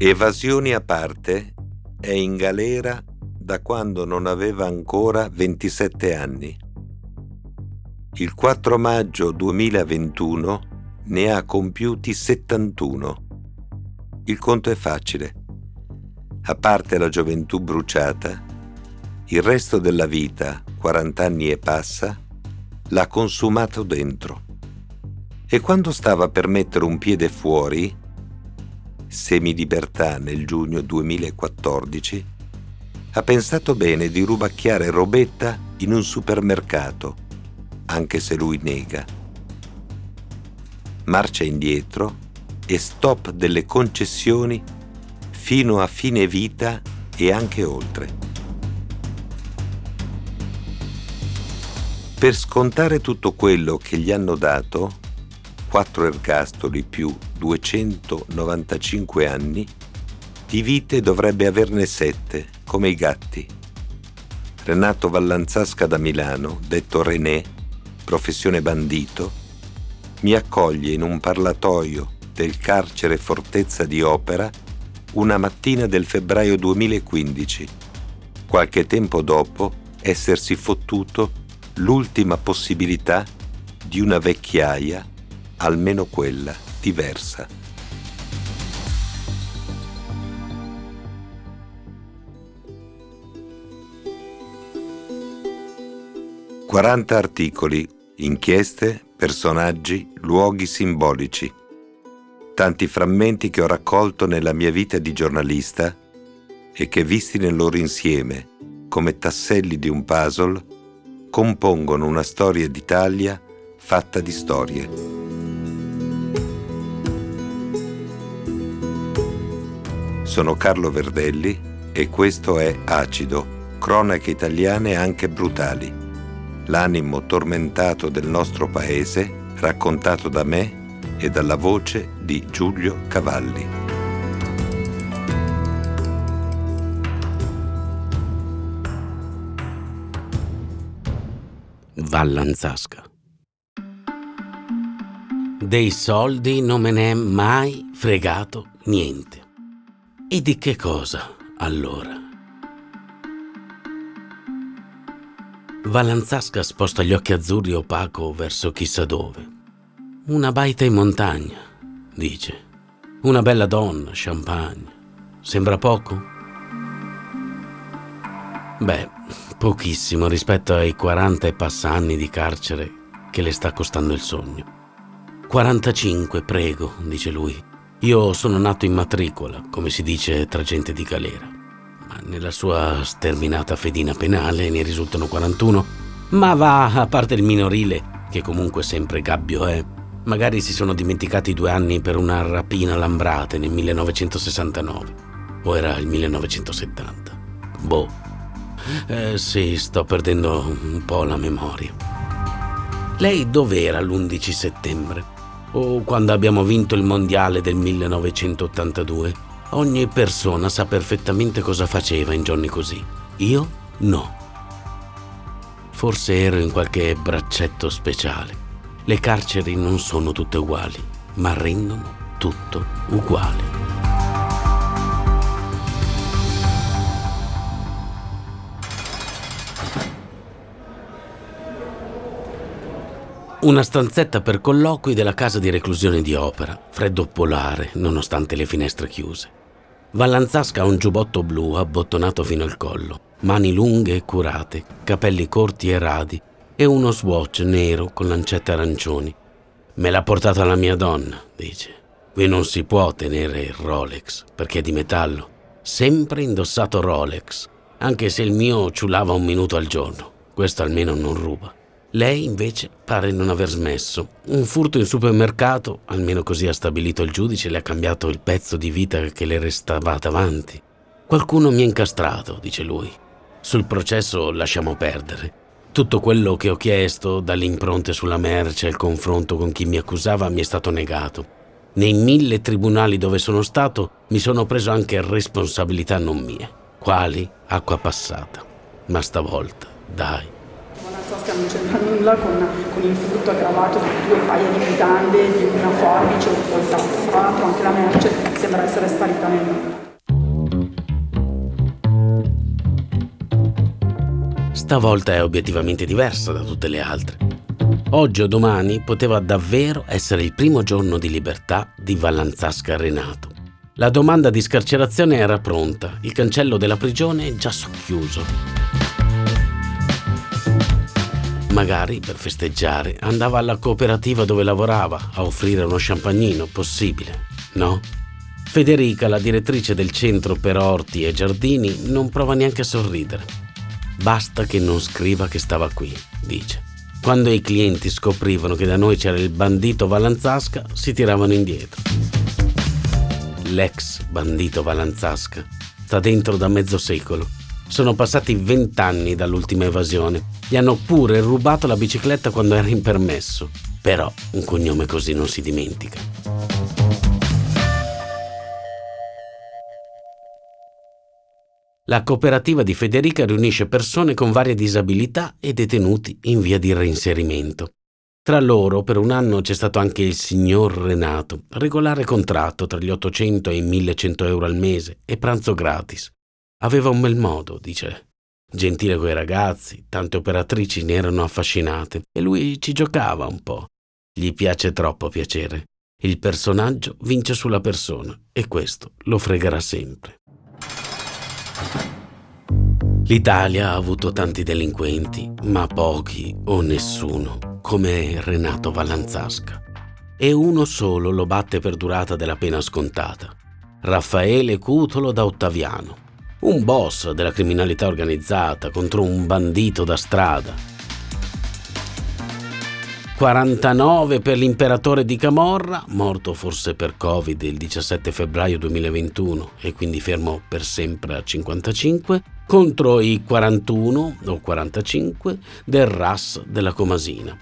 Evasioni a parte, è in galera da quando non aveva ancora 27 anni. Il 4 maggio 2021 ne ha compiuti 71. Il conto è facile. A parte la gioventù bruciata, il resto della vita, 40 anni e passa, l'ha consumato dentro. E quando stava per mettere un piede fuori, semilibertà nel giugno 2014, ha pensato bene di rubacchiare robetta in un supermercato, anche se lui nega. Marcia indietro e stop delle concessioni fino a fine vita e anche oltre. Per scontare tutto quello che gli hanno dato, quattro ergastoli più 295 anni, di vite dovrebbe averne sette, come i gatti. Renato Vallanzasca da Milano, detto René, professione bandito, mi accoglie in un parlatoio del carcere Fortezza di Opera una mattina del febbraio 2015, qualche tempo dopo essersi fottuto l'ultima possibilità di una vecchiaia, almeno quella diversa. Quaranta articoli, inchieste, personaggi, luoghi simbolici. Tanti frammenti che ho raccolto nella mia vita di giornalista e che visti nel loro insieme, come tasselli di un puzzle, compongono una storia d'Italia fatta di storie. Sono Carlo Verdelli e questo è Acido, cronache italiane anche brutali. L'animo tormentato del nostro paese raccontato da me e dalla voce di Giulio Cavalli. Vallanzasca. Dei soldi non me ne è mai fregato niente. E di che cosa, allora? Vallanzasca sposta gli occhi azzurri opaco verso chissà dove. Una baita in montagna, dice. Una bella donna, champagne. Sembra poco? Beh, pochissimo rispetto ai 40 e passa anni di carcere che le sta costando il sogno. 45, prego, dice lui. Io sono nato in matricola, come si dice tra gente di galera. Ma nella sua sterminata fedina penale ne risultano 41. Ma va, a parte il minorile, che comunque sempre gabbio è. Magari si sono dimenticati due anni per una rapina Lambrate nel 1969. O era il 1970. Boh. Eh, sì, sto perdendo un po' la memoria. Lei dov'era l'11 settembre? O quando abbiamo vinto il mondiale del 1982? Ogni persona sa perfettamente cosa faceva in giorni così. Io no. Forse ero in qualche braccetto speciale. Le carceri non sono tutte uguali, ma rendono tutto uguale. Una stanzetta per colloqui della casa di reclusione di Opera, freddo polare, nonostante le finestre chiuse. Vallanzasca ha un giubbotto blu abbottonato fino al collo, mani lunghe e curate, capelli corti e radi e uno swatch nero con lancette arancioni. Me l'ha portata la mia donna, dice. Qui non si può tenere il Rolex perché è di metallo. Sempre indossato Rolex, anche se il mio ciulava un minuto al giorno. Questo almeno non ruba. Lei invece pare non aver smesso. Un furto in supermercato, almeno così ha stabilito il giudice, le ha cambiato il pezzo di vita che le restava davanti. Qualcuno mi ha incastrato, dice lui. Sul processo lasciamo perdere. Tutto quello che ho chiesto, dalle impronte sulla merce al confronto con chi mi accusava, mi è stato negato. Nei mille tribunali dove sono stato mi sono preso anche responsabilità non mie. Quali? Acqua passata. Ma stavolta, dai, Non c'entra nulla con, con, il furto aggravato di due paia di mutande, di una forbice o qualcos'altro. Tra l'altro anche la merce sembra essere sparita nel nulla. Stavolta è obiettivamente diversa da tutte le altre. Oggi o domani poteva davvero essere il primo giorno di libertà di Vallanzasca Renato. La domanda di scarcerazione era pronta, il cancello della prigione già socchiuso. Magari per festeggiare andava alla cooperativa dove lavorava a offrire uno champagnino possibile, no? Federica, la direttrice del centro per orti e giardini, non prova neanche a sorridere. Basta che non scriva che stava qui, dice. Quando i clienti scoprivano che da noi c'era il bandito Valanzasca, si tiravano indietro. L'ex bandito Valanzasca sta dentro da mezzo secolo. Sono passati vent'anni dall'ultima evasione. Gli hanno pure rubato la bicicletta quando era in permesso. Però un cognome così non si dimentica. La cooperativa di Federica riunisce persone con varie disabilità e detenuti in via di reinserimento. Tra loro per un anno c'è stato anche il signor Renato, regolare contratto tra gli 800 e i 1100 euro al mese e pranzo gratis. Aveva un bel modo, dice. Gentile coi ragazzi, tante operatrici ne erano affascinate e lui ci giocava un po'. Gli piace troppo piacere. Il personaggio vince sulla persona e questo lo fregherà sempre. L'Italia ha avuto tanti delinquenti, ma pochi o nessuno, come Renato Vallanzasca. E uno solo lo batte per durata della pena scontata. Raffaele Cutolo da Ottaviano, un boss della criminalità organizzata contro un bandito da strada. 49 per l'imperatore di Camorra, morto forse per Covid il 17 febbraio 2021 e quindi fermo per sempre a 55, contro i 41 o 45 del RAS della Comasina,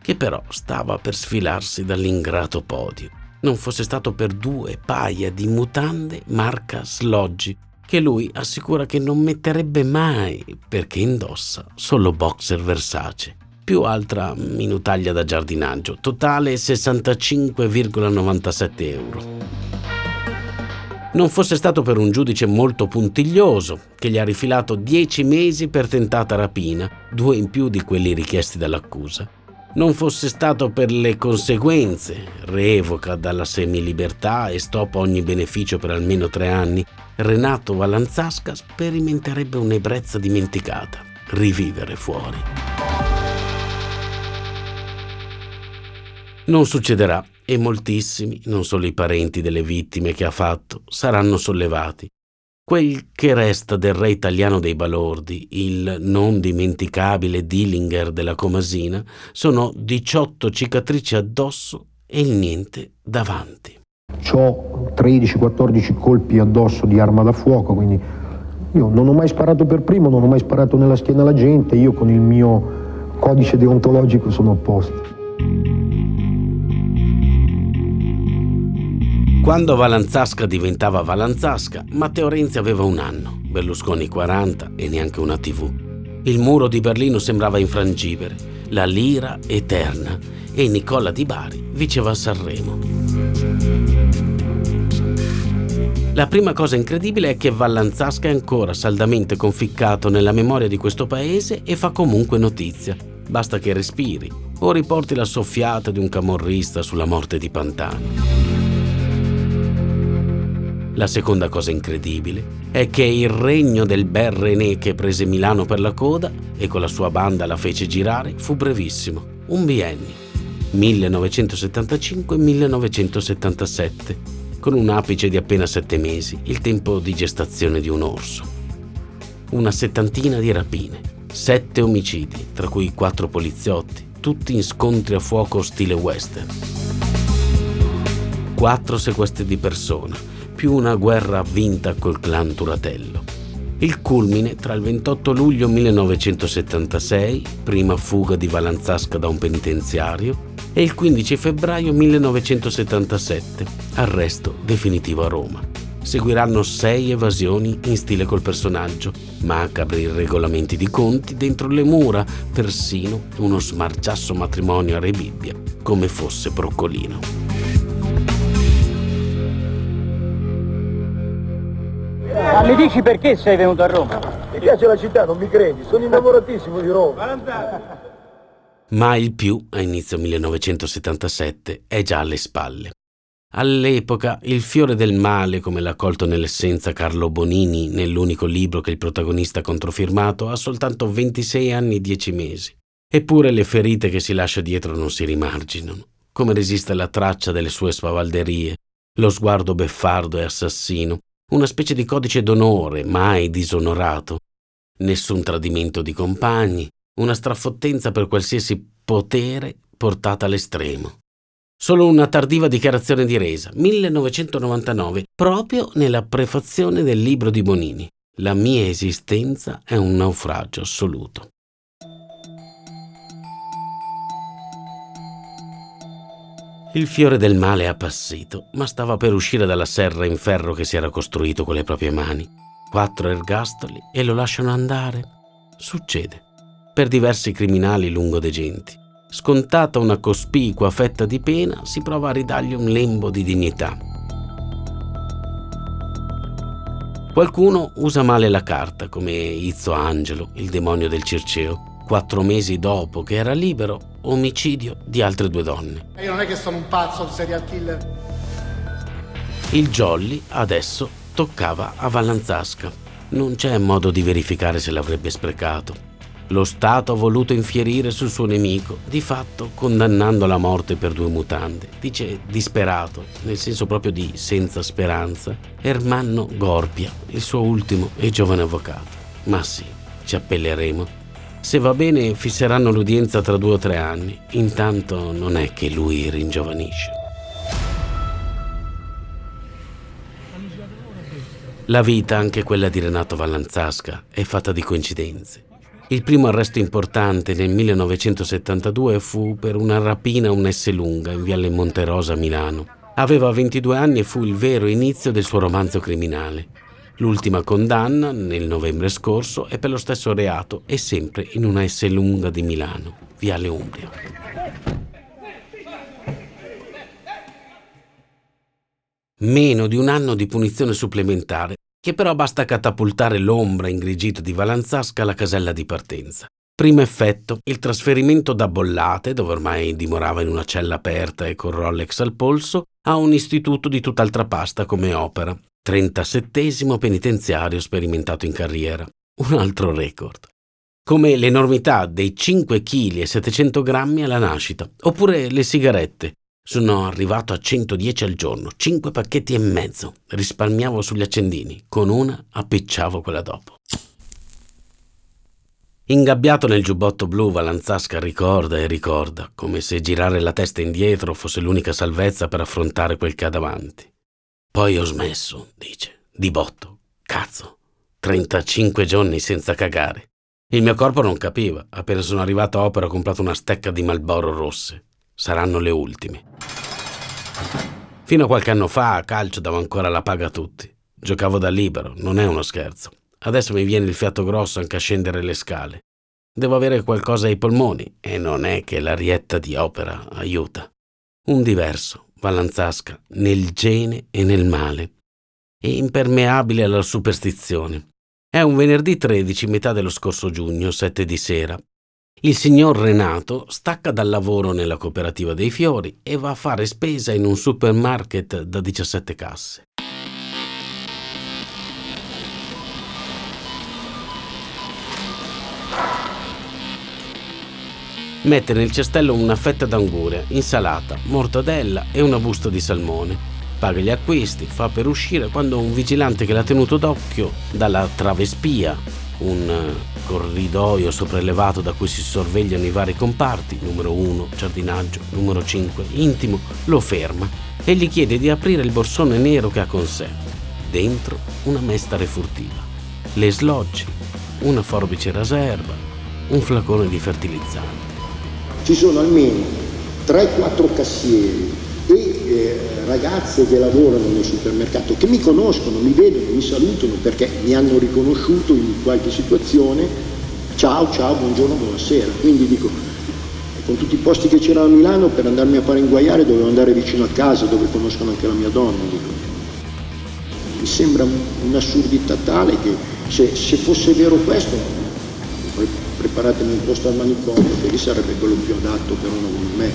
che però stava per sfilarsi dall'ingrato podio. Non fosse stato per due paia di mutande marca Sloggi, che lui assicura che non metterebbe mai perché indossa solo boxer Versace più altra minutaglia da giardinaggio, totale 65,97 euro non fosse stato per un giudice molto puntiglioso che gli ha rifilato dieci mesi per tentata rapina, due in più di quelli richiesti dall'accusa. Non fosse stato per le conseguenze, revoca dalla semilibertà e stop ogni beneficio per almeno tre anni, Renato Valanzasca sperimenterebbe un'ebbrezza dimenticata, rivivere fuori. Non succederà e moltissimi, non solo i parenti delle vittime che ha fatto, saranno sollevati. Quel che resta del re italiano dei balordi, il non dimenticabile Dillinger della Comasina, sono 18 cicatrici addosso e il niente davanti. Ho 13-14 colpi addosso di arma da fuoco, quindi io non ho mai sparato per primo, non ho mai sparato nella schiena alla gente, io con il mio codice deontologico sono a posto. Quando Valanzasca diventava Valanzasca, Matteo Renzi aveva un anno, Berlusconi 40 e neanche una tv. Il muro di Berlino sembrava infrangibile, la lira eterna e Nicola Di Bari vinceva a Sanremo. La prima cosa incredibile è che Vallanzasca è ancora saldamente conficcato nella memoria di questo paese e fa comunque notizia. Basta che respiri o riporti la soffiata di un camorrista sulla morte di Pantano. La seconda cosa incredibile è che il regno del bel René che prese Milano per la coda e con la sua banda la fece girare fu brevissimo, un biennio, 1975-1977, con un apice di appena sette mesi, il tempo di gestazione di un orso. Una settantina di rapine, sette omicidi, tra cui quattro poliziotti, tutti in scontri a fuoco stile western. Quattro sequestri di persona, più una guerra vinta col clan Turatello. Il culmine tra il 28 luglio 1976, prima fuga di Valanzasca da un penitenziario, e il 15 febbraio 1977, arresto definitivo a Roma. seguiranno sei evasioni in stile col personaggio, macabri regolamenti di conti dentro le mura, persino uno smargiasso matrimonio a Re Bibbia, come fosse broccolino. Ma mi dici perché sei venuto a Roma? Mi piace la città, non mi credi? Sono innamoratissimo di Roma. Ma il più, a inizio 1977, è già alle spalle. All'epoca il fiore del male, come l'ha colto nell'essenza Carlo Bonini nell'unico libro che il protagonista ha controfirmato, ha soltanto 26 anni e 10 mesi. Eppure le ferite che si lascia dietro non si rimarginano. Come resiste la traccia delle sue spavalderie, lo sguardo beffardo e assassino, una specie di codice d'onore mai disonorato, nessun tradimento di compagni, una strafottenza per qualsiasi potere portata all'estremo. Solo una tardiva dichiarazione di resa, 1999, proprio nella prefazione del libro di Bonini. La mia esistenza è un naufragio assoluto. Il fiore del male è appassito, ma stava per uscire dalla serra in ferro che si era costruito con le proprie mani. Quattro ergastoli e lo lasciano andare. Succede. Per diversi criminali lungo degenti. Scontata una cospicua fetta di pena, si prova a ridargli un lembo di dignità. Qualcuno usa male la carta, come Izzo Angelo, il demonio del Circeo, quattro mesi dopo che era libero, omicidio di altre due donne. Io non è che sono un pazzo, un serial killer. Il Jolly adesso toccava a Vallanzasca. Non c'è modo di verificare se l'avrebbe sprecato. Lo Stato ha voluto infierire sul suo nemico, di fatto condannando alla morte per due mutande. Dice disperato, nel senso proprio di senza speranza, Ermanno Gorpia, il suo ultimo e giovane avvocato. Ma sì, ci appelleremo. Se va bene fisseranno l'udienza tra due o tre anni, intanto non è che lui ringiovanisce. La vita, anche quella di Renato Vallanzasca, è fatta di coincidenze. Il primo arresto importante nel 1972 fu per una rapina a un S lunga in Viale Monterosa a Milano. Aveva 22 anni e fu il vero inizio del suo romanzo criminale. L'ultima condanna, nel novembre scorso, è per lo stesso reato e sempre in una S lunga di Milano, Viale Umbria. Meno di un anno di punizione supplementare che però basta catapultare l'ombra ingrigita di Valanzasca alla casella di partenza. Primo effetto, il trasferimento da Bollate, dove ormai dimorava in una cella aperta e con Rolex al polso, a un istituto di tutt'altra pasta come opera. 37 penitenziario sperimentato in carriera. Un altro record. Come l'enormità dei 5 kg e 700 grammi alla nascita, oppure le sigarette, sono arrivato a 110 al giorno, 5 pacchetti e mezzo. Risparmiavo sugli accendini, con una appicciavo quella dopo. Ingabbiato nel giubbotto blu, Valanzasca ricorda e ricorda, come se girare la testa indietro fosse l'unica salvezza per affrontare quel che ha davanti. Poi ho smesso, dice, di botto, cazzo, 35 giorni senza cagare. Il mio corpo non capiva, appena sono arrivato a opera ho comprato una stecca di Malboro rosse. Saranno le ultime. Fino a qualche anno fa a calcio davo ancora la paga a tutti. Giocavo da libero, non è uno scherzo. Adesso mi viene il fiato grosso anche a scendere le scale. Devo avere qualcosa ai polmoni e non è che la rietta di opera aiuta. Un diverso, Vallanzasca, nel gene e nel male. È impermeabile alla superstizione. È un venerdì 13, metà dello scorso giugno, sette di sera, il signor Renato stacca dal lavoro nella cooperativa dei fiori e va a fare spesa in un supermarket da 17 casse. Mette nel cestello una fetta d'anguria, insalata, mortadella e una busta di salmone. Paga gli acquisti, fa per uscire quando un vigilante che l'ha tenuto d'occhio dalla travespia un eh, corridoio sopraelevato da cui si sorvegliano i vari comparti, numero 1, giardinaggio, numero 5, intimo, lo ferma e gli chiede di aprire il borsone nero che ha con sé. Dentro una mestare furtiva, le sloggi, una forbice raserba, un flacone di fertilizzante. Ci sono almeno 3-4 cassieri e eh, ragazze che lavorano nel supermercato, che mi conoscono, mi vedono, mi salutano perché mi hanno riconosciuto in qualche situazione, ciao, ciao, buongiorno, buonasera. Quindi dico, con tutti i posti che c'erano a Milano per andarmi a fare inguaiare dovevo andare vicino a casa dove conoscono anche la mia donna. Dico. Mi sembra un'assurdità tale che se, se fosse vero questo, preparatemi un posto al manicomio, lì sarebbe quello più adatto per uno come me.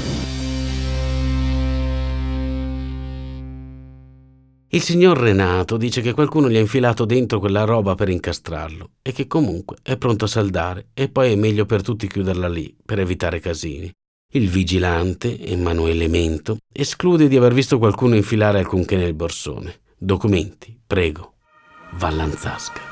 Il signor Renato dice che qualcuno gli ha infilato dentro quella roba per incastrarlo e che comunque è pronto a saldare e poi è meglio per tutti chiuderla lì per evitare casini. Il vigilante, Emanuele Mento, esclude di aver visto qualcuno infilare alcunché nel borsone. Documenti, prego. Vallanzasca.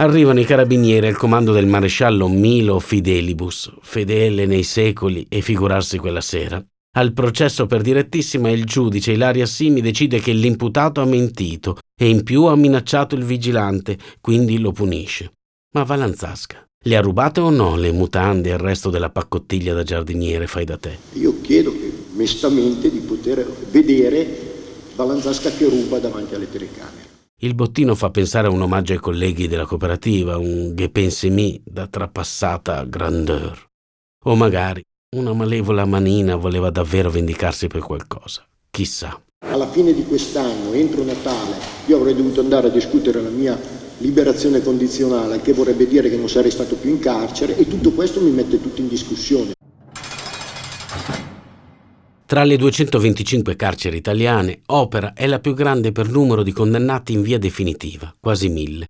Arrivano i carabinieri al comando del maresciallo Milo Fidelibus, fedele nei secoli e figurarsi quella sera, al processo per direttissima il giudice Ilaria Simi decide che l'imputato ha mentito e in più ha minacciato il vigilante, quindi lo punisce. Ma Valanzasca, le ha rubate o no le mutande e il resto della paccottiglia da giardiniere fai da te? Io chiedo mestamente di poter vedere Valanzasca che ruba davanti alle telecamere. Il bottino fa pensare a un omaggio ai colleghi della cooperativa, un che pensemi da trapassata grandeur. O magari una malevola manina voleva davvero vendicarsi per qualcosa. Chissà. Alla fine di quest'anno, entro Natale, io avrei dovuto andare a discutere la mia liberazione condizionale, che vorrebbe dire che non sarei stato più in carcere, e tutto questo mi mette tutto in discussione. Tra le 225 carceri italiane, Opera è la più grande per numero di condannati in via definitiva, quasi mille.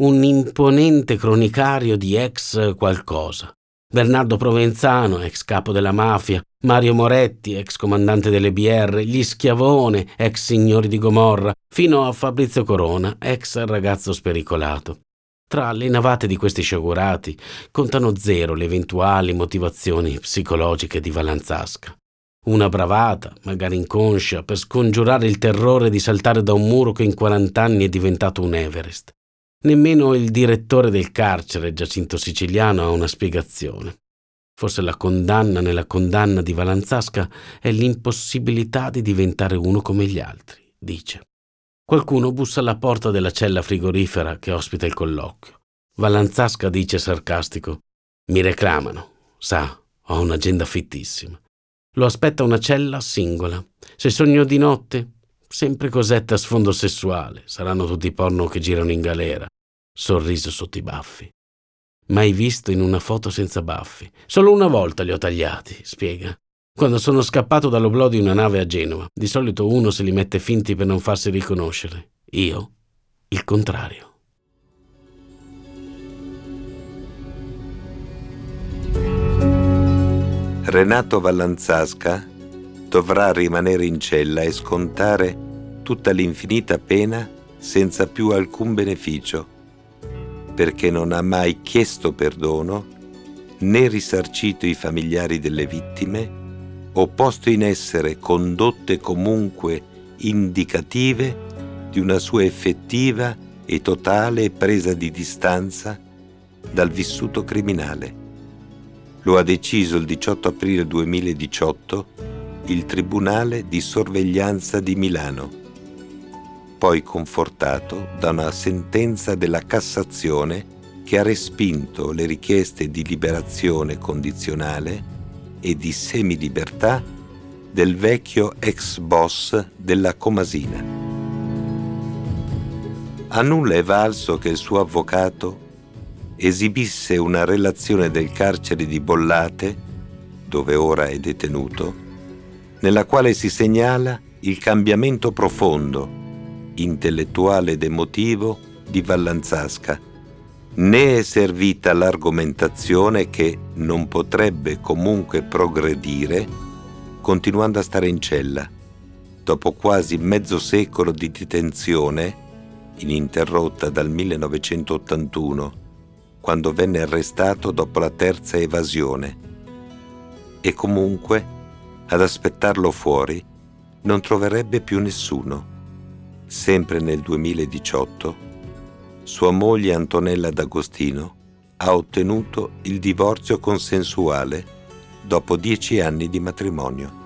Un imponente cronicario di ex qualcosa. Bernardo Provenzano, ex capo della mafia, Mario Moretti, ex comandante delle BR, gli Schiavone, ex signori di Gomorra, fino a Fabrizio Corona, ex ragazzo spericolato. Tra le navate di questi sciagurati contano zero le eventuali motivazioni psicologiche di Valanzasca. Una bravata, magari inconscia, per scongiurare il terrore di saltare da un muro che in 40 anni è diventato un Everest. Nemmeno il direttore del carcere, Giacinto Siciliano, ha una spiegazione. Forse la condanna nella condanna di Valanzasca è l'impossibilità di diventare uno come gli altri, dice. Qualcuno bussa alla porta della cella frigorifera che ospita il colloquio. Valanzasca dice sarcastico: Mi reclamano, sa, ho un'agenda fittissima. Lo aspetta una cella singola. Se sogno di notte, sempre cosetta a sfondo sessuale, saranno tutti porno che girano in galera. Sorriso sotto i baffi. Mai visto in una foto senza baffi. Solo una volta li ho tagliati, spiega. Quando sono scappato dall'oblò di una nave a Genova. Di solito uno se li mette finti per non farsi riconoscere. Io, il contrario. Renato Vallanzasca dovrà rimanere in cella e scontare tutta l'infinita pena senza più alcun beneficio, perché non ha mai chiesto perdono né risarcito i familiari delle vittime o posto in essere condotte comunque indicative di una sua effettiva e totale presa di distanza dal vissuto criminale. Lo ha deciso il 18 aprile 2018 il Tribunale di sorveglianza di Milano, poi confortato da una sentenza della Cassazione che ha respinto le richieste di liberazione condizionale e di semilibertà del vecchio ex boss della Comasina. A nulla è valso che il suo avvocato esibisse una relazione del carcere di Bollate, dove ora è detenuto, nella quale si segnala il cambiamento profondo, intellettuale ed emotivo di Vallanzasca. Ne è servita l'argomentazione che non potrebbe comunque progredire continuando a stare in cella. Dopo quasi mezzo secolo di detenzione, ininterrotta dal 1981, quando venne arrestato dopo la terza evasione. E comunque ad aspettarlo fuori non troverebbe più nessuno. Sempre nel 2018, sua moglie Antonella D'Agostino ha ottenuto il divorzio consensuale dopo dieci anni di matrimonio.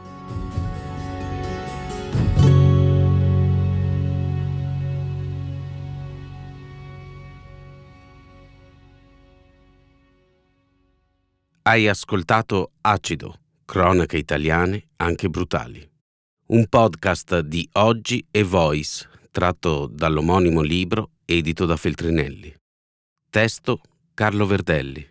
Hai ascoltato Acido, cronache italiane anche brutali. Un podcast di Oggi e Voice, tratto dall'omonimo libro edito da Feltrinelli. Testo Carlo Verdelli.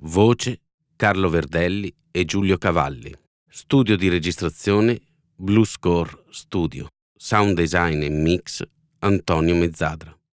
Voce Carlo Verdelli e Giulio Cavalli. Studio di registrazione Blue Score Studio. Sound design e mix Antonio Mezzadra.